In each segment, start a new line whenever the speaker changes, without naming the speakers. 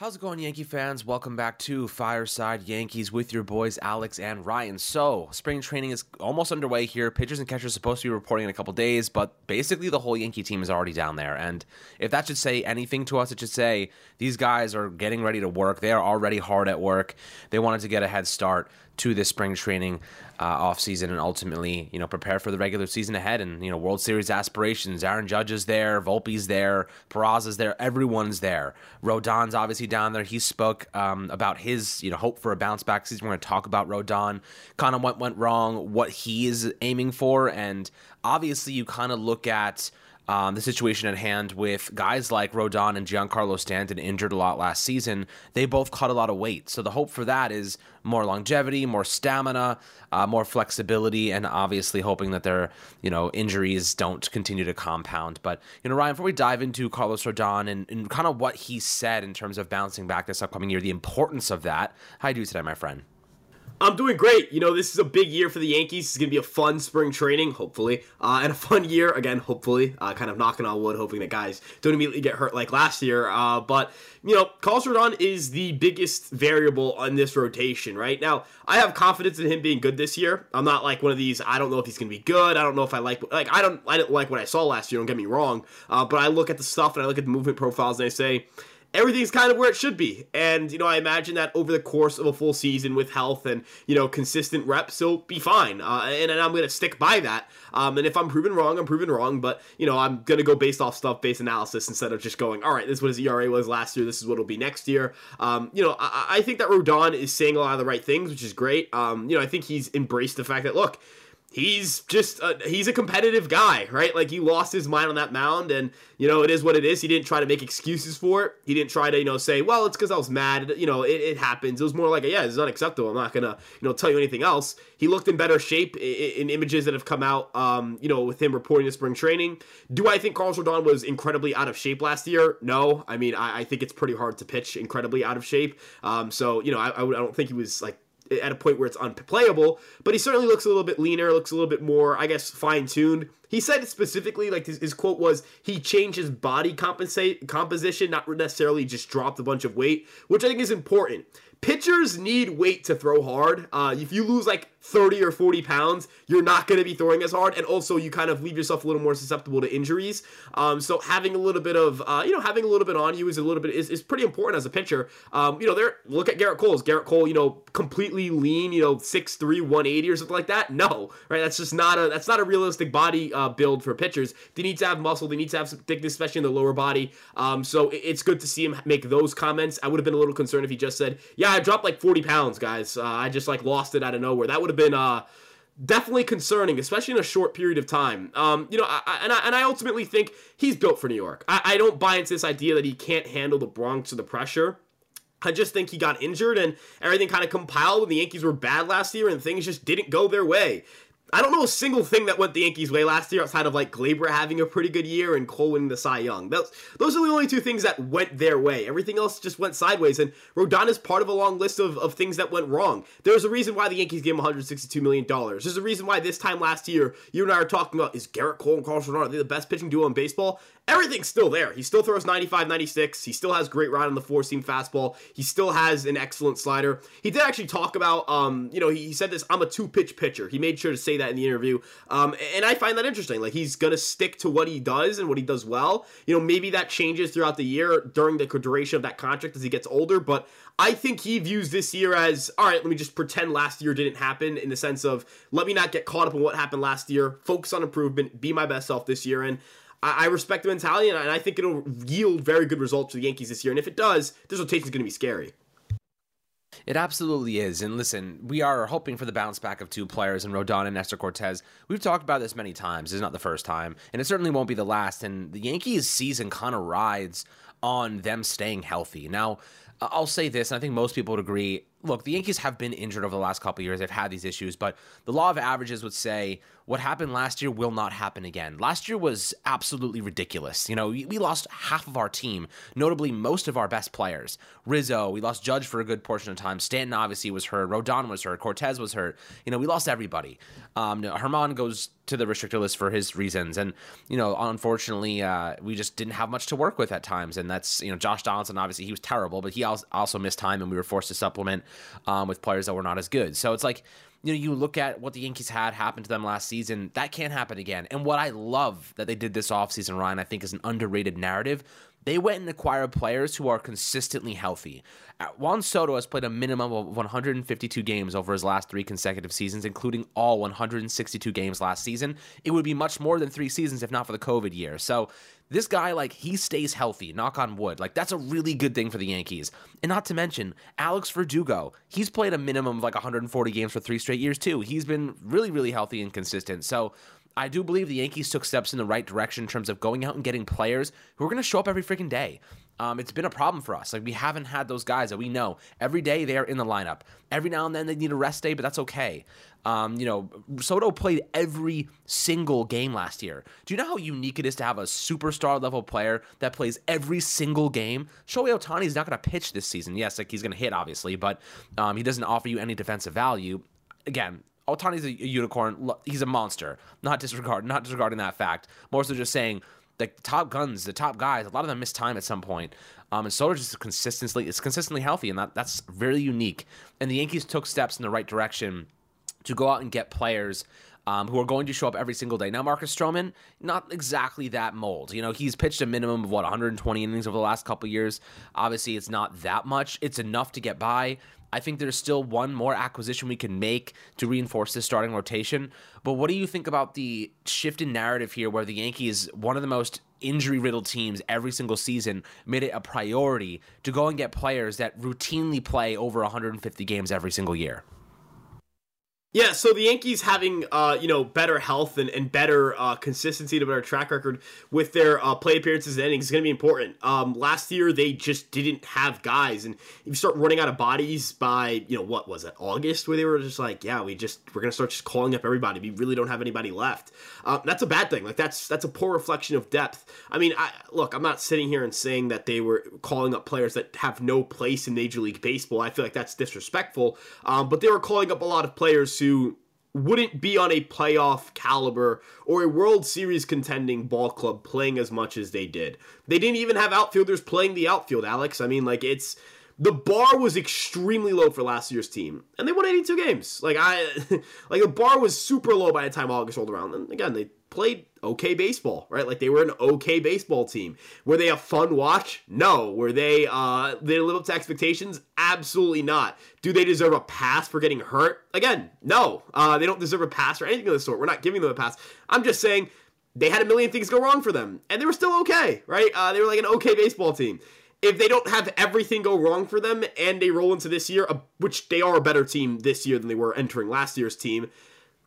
How's it going, Yankee fans? Welcome back to Fireside Yankees with your boys Alex and Ryan. So, spring training is almost underway here. Pitchers and catchers supposed to be reporting in a couple days, but basically the whole Yankee team is already down there. And if that should say anything to us, it should say these guys are getting ready to work. They are already hard at work. They wanted to get a head start to this spring training uh, off season and ultimately, you know, prepare for the regular season ahead and you know World Series aspirations. Aaron Judge is there, Volpe's there, Peraza's there, everyone's there. Rodon's obviously down there. He spoke um, about his you know hope for a bounce back season. We're going to talk about Rodon, kind of what went wrong, what he is aiming for, and obviously you kind of look at um, the situation at hand with guys like Rodon and Giancarlo Stanton injured a lot last season, they both caught a lot of weight. So the hope for that is more longevity, more stamina, uh, more flexibility, and obviously hoping that their you know injuries don't continue to compound. But you know, Ryan, before we dive into Carlos Rodon and, and kind of what he said in terms of bouncing back this upcoming year, the importance of that, how do you do today, my friend?
I'm doing great. You know, this is a big year for the Yankees. It's going to be a fun spring training, hopefully, uh, and a fun year again, hopefully. Uh, kind of knocking on wood, hoping that guys don't immediately get hurt like last year. Uh, but you know, Carlos Rodon is the biggest variable on this rotation right now. I have confidence in him being good this year. I'm not like one of these. I don't know if he's going to be good. I don't know if I like like I don't I didn't like what I saw last year. Don't get me wrong. Uh, but I look at the stuff and I look at the movement profiles and I say everything's kind of where it should be. And, you know, I imagine that over the course of a full season with health and, you know, consistent reps, he'll be fine. Uh, and, and, I'm going to stick by that. Um, and if I'm proven wrong, I'm proven wrong. But, you know, I'm going to go based off stuff based analysis instead of just going, all right, this is what his ERA was last year. This is what it'll be next year. Um, you know, I, I, think that Rodon is saying a lot of the right things, which is great. Um, you know, I think he's embraced the fact that, look, he's just a, he's a competitive guy, right? Like he lost his mind on that mound, and you know it is what it is. He didn't try to make excuses for it. He didn't try to you know say, well, it's because I was mad. You know, it, it happens. It was more like, yeah, it's unacceptable. I'm not gonna you know tell you anything else. He looked in better shape in, in images that have come out. Um, you know, with him reporting to spring training. Do I think Carlos Rodon was incredibly out of shape last year? No. I mean, I, I think it's pretty hard to pitch incredibly out of shape. Um, so you know, I, I don't think he was like at a point where it's unplayable, but he certainly looks a little bit leaner, looks a little bit more, I guess, fine tuned. He said specifically, like his, his quote was, he changed his body compensate composition, not necessarily just dropped a bunch of weight, which I think is important. Pitchers need weight to throw hard. Uh, if you lose like 30 or 40 pounds, you're not going to be throwing as hard. And also, you kind of leave yourself a little more susceptible to injuries. Um, so having a little bit of, uh, you know, having a little bit on you is a little bit, is, is pretty important as a pitcher. Um, you know, there, look at Gerrit Cole's. Gerrit Cole, you know, completely lean, you know, 6'3", 180 or something like that. No, right? That's just not a, that's not a realistic body uh, build for pitchers. They need to have muscle. They need to have some thickness, especially in the lower body. Um, so it's good to see him make those comments. I would have been a little concerned if he just said, yeah, I dropped like 40 pounds, guys. Uh, I just like lost it out of nowhere. That would have been uh, definitely concerning, especially in a short period of time. Um, you know, I, and I and I ultimately think he's built for New York. I, I don't buy into this idea that he can't handle the Bronx or the pressure. I just think he got injured and everything kind of compiled when the Yankees were bad last year and things just didn't go their way. I don't know a single thing that went the Yankees' way last year outside of like Gleyber having a pretty good year and Cole winning the Cy Young. Those, those are the only two things that went their way. Everything else just went sideways, and Rodon is part of a long list of, of things that went wrong. There's a reason why the Yankees gave him $162 million. There's a reason why this time last year, you and I are talking about is Gerrit Cole and Carlos Rodon, are they the best pitching duo in baseball? everything's still there. He still throws 95, 96. He still has great ride on the four seam fastball. He still has an excellent slider. He did actually talk about, um, you know, he, he said this, I'm a two pitch pitcher. He made sure to say that in the interview. Um, and I find that interesting. Like he's going to stick to what he does and what he does well. You know, maybe that changes throughout the year during the duration of that contract as he gets older. But I think he views this year as, all right, let me just pretend last year didn't happen in the sense of let me not get caught up in what happened last year, focus on improvement, be my best self this year. And I, respect the mentality, and I, and I think it'll yield very good results for the Yankees this year. And if it does, this rotation is going to be scary.
It absolutely is. And listen, we are hoping for the bounce back of two players in Rodon and Nestor Cortes. We've talked about this many times. It's not the first time, and it certainly won't be the last. And the Yankees' season kind of rides on them staying healthy. Now, I'll say this, and I think most people would agree look, the Yankees have been injured over the last couple years. They've had these issues, but the law of averages would say what happened last year will not happen again. Last year was absolutely ridiculous. You know, we lost half of our team, notably most of our best players. Rizzo, we lost Judge for a good portion of time. Stanton obviously was hurt. Rodon was hurt. Cortes was hurt. You know, we lost everybody. Um, Germán goes to the restricted list for his reasons, and you know, unfortunately, uh, we just didn't have much to work with at times. And that's you know, Josh Donaldson obviously he was terrible, but he also missed time, and we were forced to supplement um, with players that were not as good. So it's like you know, you look at what the Yankees had happen to them last season, that can't happen again. And what I love that they did this offseason, Ryan, I think is an underrated narrative. They went and acquired players who are consistently healthy. Uh, Juan Soto has played a minimum of 152 games over his last three consecutive seasons, including all 162 games last season. It would be much more than three seasons if not for the COVID year. So this guy, like, he stays healthy, knock on wood. Like, that's a really good thing for the Yankees. And not to mention, Alex Verdugo, he's played a minimum of like 140 games for three straight years, too. He's been really, really healthy and consistent. So I do believe the Yankees took steps in the right direction in terms of going out and getting players who are going to show up every freaking day. Um, it's been a problem for us. Like we haven't had those guys that we know every day they are in the lineup. Every now and then they need a rest day, but that's okay. Um, you know, Soto played every single game last year. Do you know how unique it is to have a superstar level player that plays every single game? Shohei Ohtani is not going to pitch this season. Yes, like he's going to hit obviously, but um, he doesn't offer you any defensive value. Again, Ohtani's a unicorn. He's a monster. Not disregard, not disregarding that fact. More so just saying like the top guns, the top guys, a lot of them miss time at some point. Um, and Soto just consistently is consistently healthy, and that that's very unique. And the Yankees took steps in the right direction to go out and get players um, who are going to show up every single day. Now, Marcus Stroman, not exactly that mold. You know, he's pitched a minimum of what 120 innings over the last couple years. Obviously, it's not that much. It's enough to get by. I think there's still one more acquisition we can make to reinforce this starting rotation. But what do you think about the shift in narrative here where the Yankees, one of the most injury riddled teams every single season, made it a priority to go and get players that routinely play over 150 games every single year?
Yeah, so the Yankees having uh, you know better health and, and better uh, consistency a better track record with their uh, play appearances and innings is going to be important. Um, last year they just didn't have guys, and if you start running out of bodies by you know what was it August where they were just like yeah we just we're going to start just calling up everybody. We really don't have anybody left. Uh, that's a bad thing. Like that's that's a poor reflection of depth. I mean, I, look, I'm not sitting here and saying that they were calling up players that have no place in Major League Baseball. I feel like that's disrespectful. Um, but they were calling up a lot of players who wouldn't be on a playoff caliber or a World Series contending ball club playing as much as they did. They didn't even have outfielders playing the outfield, Alex. I mean, like it's the bar was extremely low for last year's team, and they won 82 games. Like I, like the bar was super low by the time August rolled around. And again, they played okay baseball, right? Like they were an okay baseball team. Were they a fun watch? No. Were they uh they live up to expectations? Absolutely not. Do they deserve a pass for getting hurt? Again, no. Uh they don't deserve a pass or anything of the sort. We're not giving them a pass. I'm just saying they had a million things go wrong for them, and they were still okay, right? Uh, they were like an okay baseball team. If they don't have everything go wrong for them and they roll into this year, which they are a better team this year than they were entering last year's team,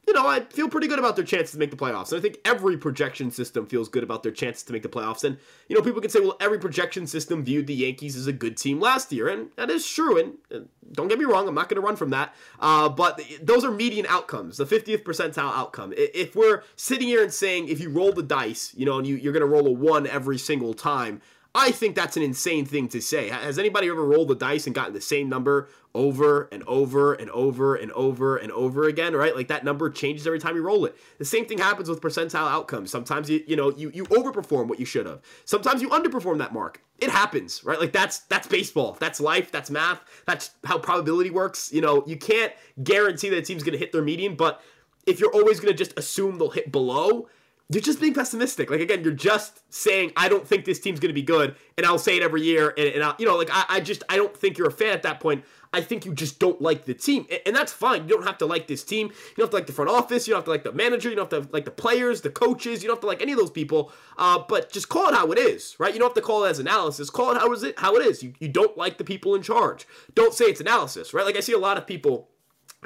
you know, I feel pretty good about their chances to make the playoffs. And I think every projection system feels good about their chances to make the playoffs. And, you know, people can say, well, every projection system viewed the Yankees as a good team last year. And that is true. And, and don't get me wrong, I'm not going to run from that. Uh, but those are median outcomes, the 50th percentile outcome. If we're sitting here and saying, if you roll the dice, you know, and you, you're going to roll a one every single time, I think that's an insane thing to say. Has anybody ever rolled the dice and gotten the same number over and over and over and over and over again, right? Like that number changes every time you roll it. The same thing happens with percentile outcomes. Sometimes you you know, you you overperform what you should have. Sometimes you underperform that mark. It happens, right? Like that's that's baseball. That's life, that's math. That's how probability works. You know, you can't guarantee that a team's going to hit their median, but if you're always going to just assume they'll hit below, you're just being pessimistic. Like again, you're just saying I don't think this team's going to be good, and I'll say it every year, and, and I'll, you know, like I, I just I don't think you're a fan at that point. I think you just don't like the team, and, and that's fine. You don't have to like this team. You don't have to like the front office. You don't have to like the manager. You don't have to like the players, the coaches. You don't have to like any of those people. Uh, but just call it how it is, right? You don't have to call it as analysis. Call it how is it how it is. You you don't like the people in charge. Don't say it's analysis, right? Like I see a lot of people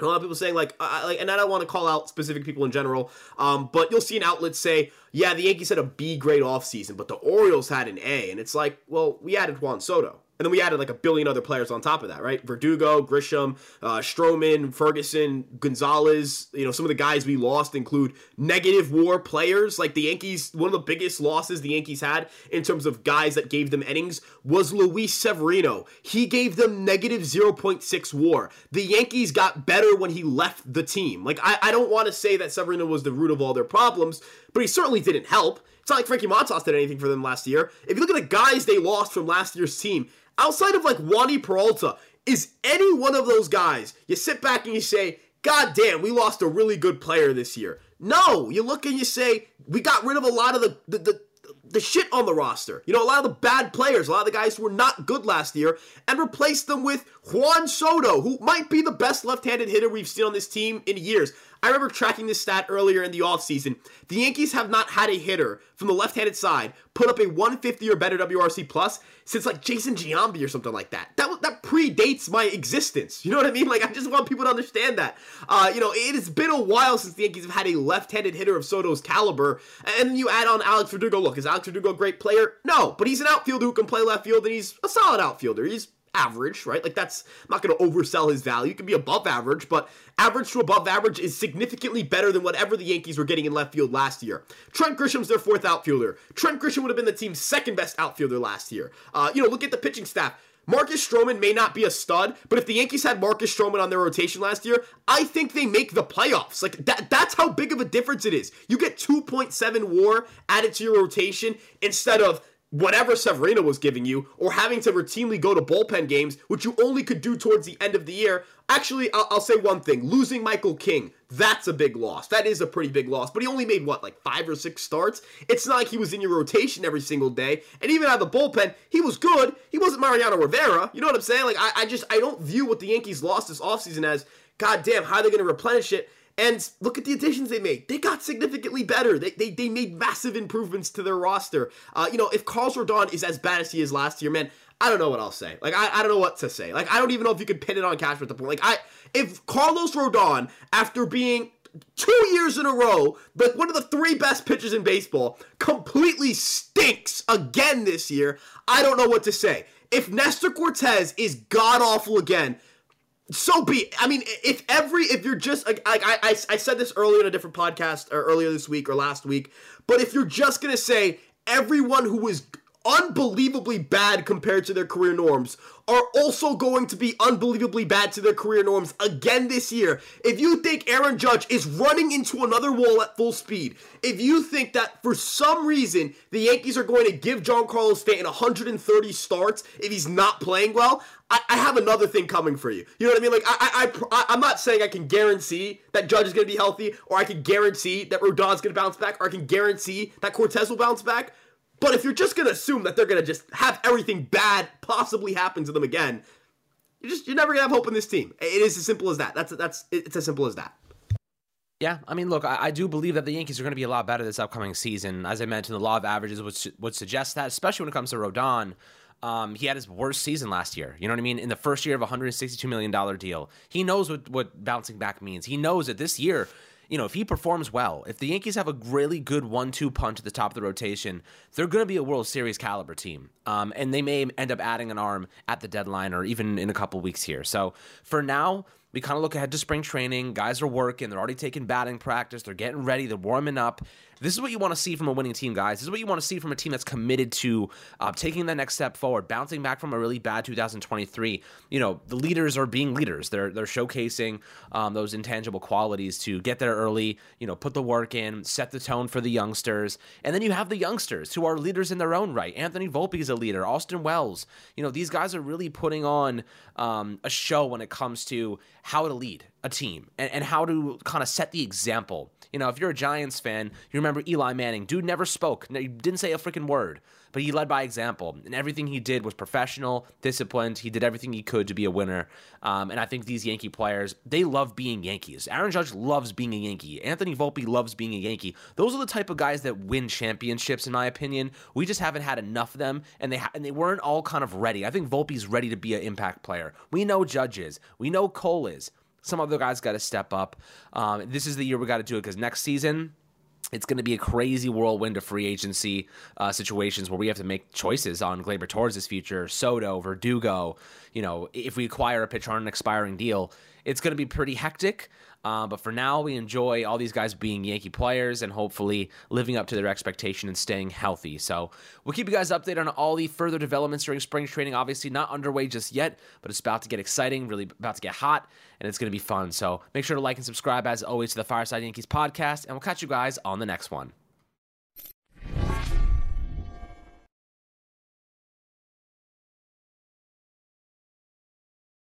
a lot of people saying like, uh, like, and I don't want to call out specific people in general, um, but you'll see an outlet say, yeah, the Yankees had a B grade offseason, but the Orioles had an A, and it's like, well, we added Juan Soto, And then we added like a billion other players on top of that, right? Verdugo, Grisham, uh, Stroman, Ferguson, Gonzalez. You know, some of the guys we lost include negative war players. Like the Yankees, one of the biggest losses the Yankees had in terms of guys that gave them innings was Luis Severino. He gave them negative 0.6 war. The Yankees got better when he left the team. Like, I, I don't want to say that Severino was the root of all their problems, but he certainly didn't help. It's not like Frankie Montas did anything for them last year. If you look at the guys they lost from last year's team, outside of like Wandy Peralta, is any one of those guys, you sit back and you say, God damn, we lost a really good player this year. No, you look and you say, we got rid of a lot of the, the, the the shit on the roster. You know, a lot of the bad players, a lot of the guys who were not good last year, and replaced them with Juan Soto, who might be the best left handed hitter we've seen on this team in years. I remember tracking this stat earlier in the offseason. The Yankees have not had a hitter from the left handed side put up a 150 or better WRC plus since like Jason Giambi or something like that. That that predates my existence. You know what I mean? Like I just want people to understand that. Uh, you know, it has been a while since the Yankees have had a left-handed hitter of Soto's caliber, and you add on Alex Verdugo. Look, is Alex Verdugo a great player? No, but he's an outfielder who can play left field, and he's a solid outfielder. He's average, right? Like that's I'm not going to oversell his value. He can be above average, but average to above average is significantly better than whatever the Yankees were getting in left field last year. Trent Grisham's their fourth outfielder. Trent Grisham would have been the team's second best outfielder last year. Uh, you know, look at the pitching staff. Marcus Stroman may not be a stud, but if the Yankees had Marcus Stroman on their rotation last year, I think they make the playoffs. Like that that's how big of a difference it is. You get 2.7 war added to your rotation instead of whatever Severino was giving you, or having to routinely go to bullpen games, which you only could do towards the end of the year. Actually, I'll, I'll, say one thing losing Michael King, that's a big loss. That is a pretty big loss, but he only made what, like five or six starts? It's not like he was in your rotation every single day, and even out of the bullpen, he was good. He wasn't Mariano Rivera. You know what I'm saying? Like, I, I just, I don't view what the Yankees lost this offseason as, God damn, how are they going to replenish it? And look at the additions they made. They got significantly better. They, they, they made massive improvements to their roster. Uh, you know, if Carlos Rodon is as bad as he is last year, man, I don't know what I'll say. Like, I, I don't know what to say. Like, I don't even know if you could pin it on Cashman at the point. Like, I if Carlos Rodon, after being two years in a row, like one of the three best pitchers in baseball, completely stinks again this year, I don't know what to say. If Nestor Cortes is god awful again, so be i mean if every if you're just like I, I i said this earlier in a different podcast or earlier this week or last week but if you're just gonna say everyone who was unbelievably bad compared to their career norms are also going to be unbelievably bad to their career norms again this year. If you think Aaron Judge is running into another wall at full speed, if you think that for some reason the Yankees are going to give Giancarlo Stanton 130 starts if he's not playing well, I, I, have another thing coming for you. You know what I mean? Like I, I, I I'm not saying I can guarantee that Judge is going to be healthy, or I can guarantee that Rodon's going to bounce back, or I can guarantee that Cortes will bounce back. But if you're just gonna assume that they're gonna just have everything bad possibly happen to them again, you're just you're never gonna have hope in this team. It is as simple as that. That's that's it's as simple as that.
Yeah, I mean, look, I, I do believe that the Yankees are going to be a lot better this upcoming season. As I mentioned, the law of averages would, would suggest that, especially when it comes to Rodon. Um, he had his worst season last year. You know what I mean? In the first year of a $162 million deal. He knows what, what bouncing back means. He knows that this year you know, if he performs well, if the Yankees have a really good one-two punch at the top of the rotation, they're going to be a World Series caliber team. Um, and they may end up adding an arm at the deadline or even in a couple weeks here. So for now, we kind of look ahead to spring training. Guys are working. They're already taking batting practice. They're getting ready. They're warming up. This is what you want to see from a winning team, guys. This is what you want to see from a team that's committed to uh, taking the next step forward, bouncing back from a really bad 2023. You know, the leaders are being leaders. They're they're showcasing um, those intangible qualities to get there early. You know, put the work in, set the tone for the youngsters, and then you have the youngsters who are leaders in their own right. Anthony Volpe is a leader. Austin Wells. You know, these guys are really putting on um, a show when it comes to how to lead a team and, and how to kind of set the example. You know, if you're a Giants fan, you remember Eli Manning. Dude never spoke. He didn't say a freaking word, but he led by example. And everything he did was professional, disciplined. He did everything he could to be a winner. Um, and I think these Yankee players, they love being Yankees. Aaron Judge loves being a Yankee. Anthony Volpe loves being a Yankee. Those are the type of guys that win championships, in my opinion. We just haven't had enough of them, and they ha- and they weren't all kind of ready. I think Volpe's ready to be an impact player. We know Judge is. We know Cole is some other guys got to step up. Um, this is the year we got to do it because next season, it's going to be a crazy whirlwind of free agency uh, situations where we have to make choices on Gleyber Torres' future, Soto, Verdugo. You know, if we acquire a pitcher on an expiring deal, it's going to be pretty hectic. Uh, but for now, we enjoy all these guys being Yankee players and hopefully living up to their expectation and staying healthy. So we'll keep you guys updated on all the further developments during spring training. Obviously, not underway just yet, but it's about to get exciting, really about to get hot, and it's going to be fun. So make sure to like and subscribe, as always, to the Fireside Yankees podcast, and we'll catch you guys on the next one.